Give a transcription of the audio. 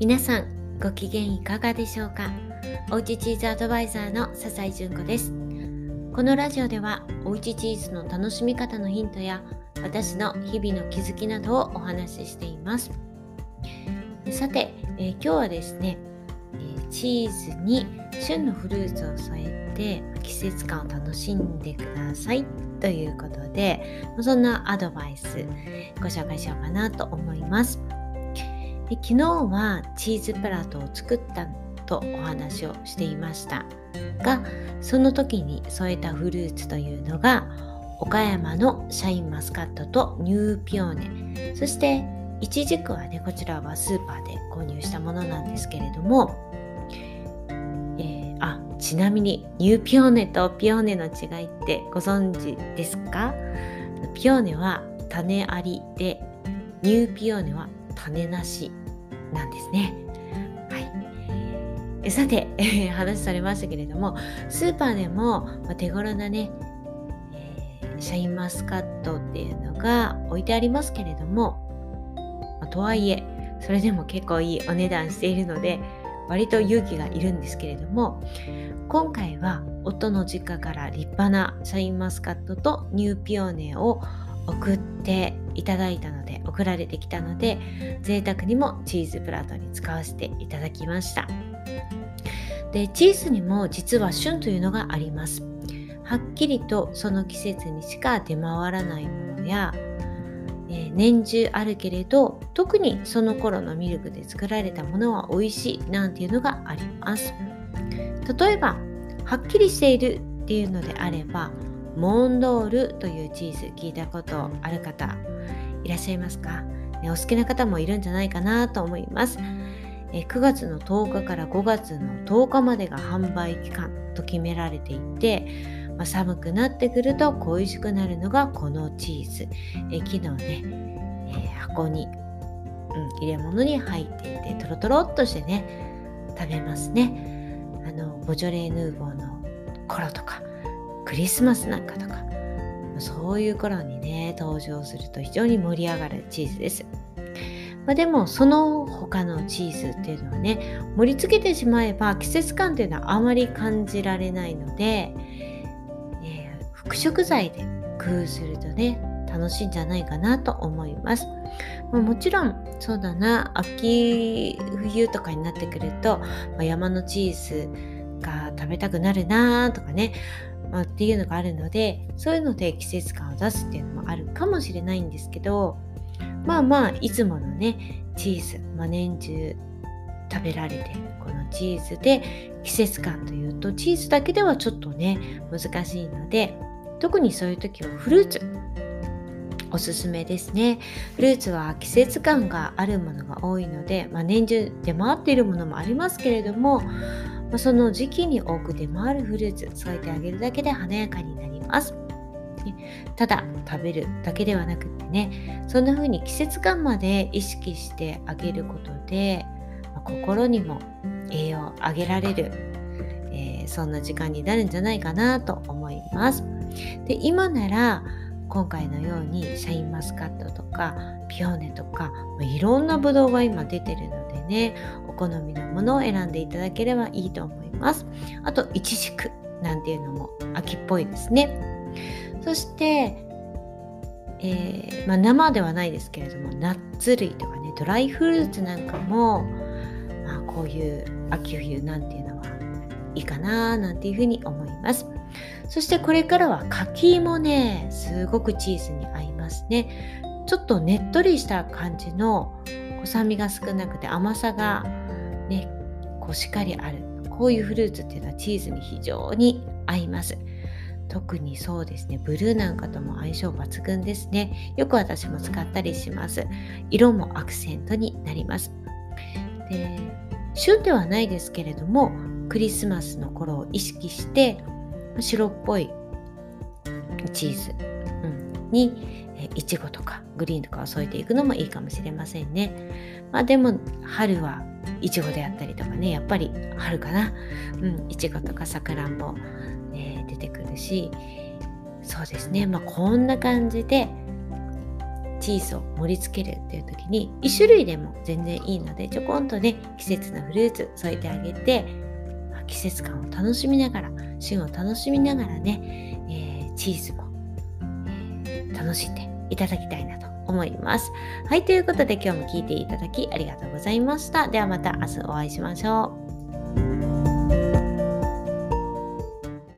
皆さんご機嫌いかがでしょうか？おうちチーズアドバイザーの笹井純子です。このラジオではおうちチーズの楽しみ方のヒントや私の日々の気づきなどをお話ししています。さて、えー、今日はですねチーズに旬のフルーツを添えて季節感を楽しんでください。ということでそんなアドバイスご紹介しようかなと思います。で昨日はチーズプラトを作ったとお話をしていました。がその時に添えたフルーツというのが岡山のシャインマスカットとニューピオーネ。そしてイチジクはねこちらはスーパーで購入したものなんですけれども、え、あちなみにニューピオーネとピオーネの違いってご存知ですか？ピオーネは種ありでニューピオーネは種なしなんですね。はい、さて、話されましたけれどもスーパーでも手頃なね、え、シャインマスカットっていうのが置いてありますけれども、とはいえそれでも結構いいお値段しているので割と勇気がいるんですけれども今回は夫の実家から立派なシャインマスカットとニューピオーネを送っていただいたので送られてきたので贅沢にもチーズプラートに使わせていただきました。でチーズにも実は旬というのがあります。はっきりとその季節にしか出回らないものや、えー、年中あるけれど特にその頃のミルクで作られたものは美味しいなんていうのがあります。例えばはっきりしているっていうのであればモンドールというチーズ聞いたことある方いらっしゃいますか、ね、お好きな方もいるんじゃないかなと思います。え9月の10日から5月の10日までが販売期間と決められていて、まあ、寒くなってくると恋しくなるのがこのチーズ。え昨日ね、え、箱に、うん、入れ物に入っていてトロトロっとしてね食べますね。あのボジョレーヌーボーの頃とかクリスマスなんかとかそういう頃にね登場すると非常に盛り上がるチーズです。まあ、でもその他のチーズっていうのはね盛り付けてしまえば季節感っていうのはあまり感じられないので、えー、副食材で工夫するとね楽しいんじゃないかなと思います。ま、もちろんそうだな秋冬とかになってくると、ま、山のチーズが食べたくなるなとかね。まあ、っていうのがあるのでそういうので季節感を出すっていうのもあるかもしれないんですけどまあまあいつものねチーズ、まあ、年中食べられてるこのチーズで季節感というとチーズだけではちょっとね難しいので特にそういう時はフルーツ。おすすめですね。フルーツは季節感があるものが多いので、まあ、年中出回っているものもありますけれどもま、その時期に多く出回るフルーツ添えてあげるだけで華やかになります。ただ食べるだけではなくてねそんな風に季節感まで意識してあげることで、ま、心にも栄養をあげられる、えー、そんな時間になるんじゃないかなと思います。で今なら今回のようにシャインマスカットとかピオーネとか、いろんなブドウが今出てるのでねお好みのものを選んでいただければいいと思います。あとイチジクなんていうのも秋っぽいですね。そして、えー、まあ、生ではないですけれどもナッツ類とかねドライフルーツなんかも、まあ、こういう秋冬なんていうのいいかななんていうふうに思います。そしてこれからは柿もねすごくチーズに合いますね。ちょっとねっとりした感じの臭みが少なくて甘さがねこうしっかりある。こういうフルーツっていうのはチーズに非常に合います。特にそうですねブルーなんかとも相性抜群ですね。よく私も使ったりします。色もアクセントになります。で旬ではないですけれどもクリスマスの頃を意識して白っぽいチーズ、うん、にいちごとかグリーンとかを添えていくのもいいかもしれませんね。まあでも春はいちごであったりとかねやっぱり春かなうんいちごとかさくらんぼ、えー、出てくるしそうですねまあこんな感じでチーズを盛り付けるっていう時に1種類でも全然いいのでちょこんとね季節のフルーツ添えてあげて季節感を楽しみながら旬を楽しみながらね、えー、チーズも、えー、楽しんでいただきたいなと思います。はい、ということで今日も聞いていただきありがとうございました。ではまた明日お会いしましょう。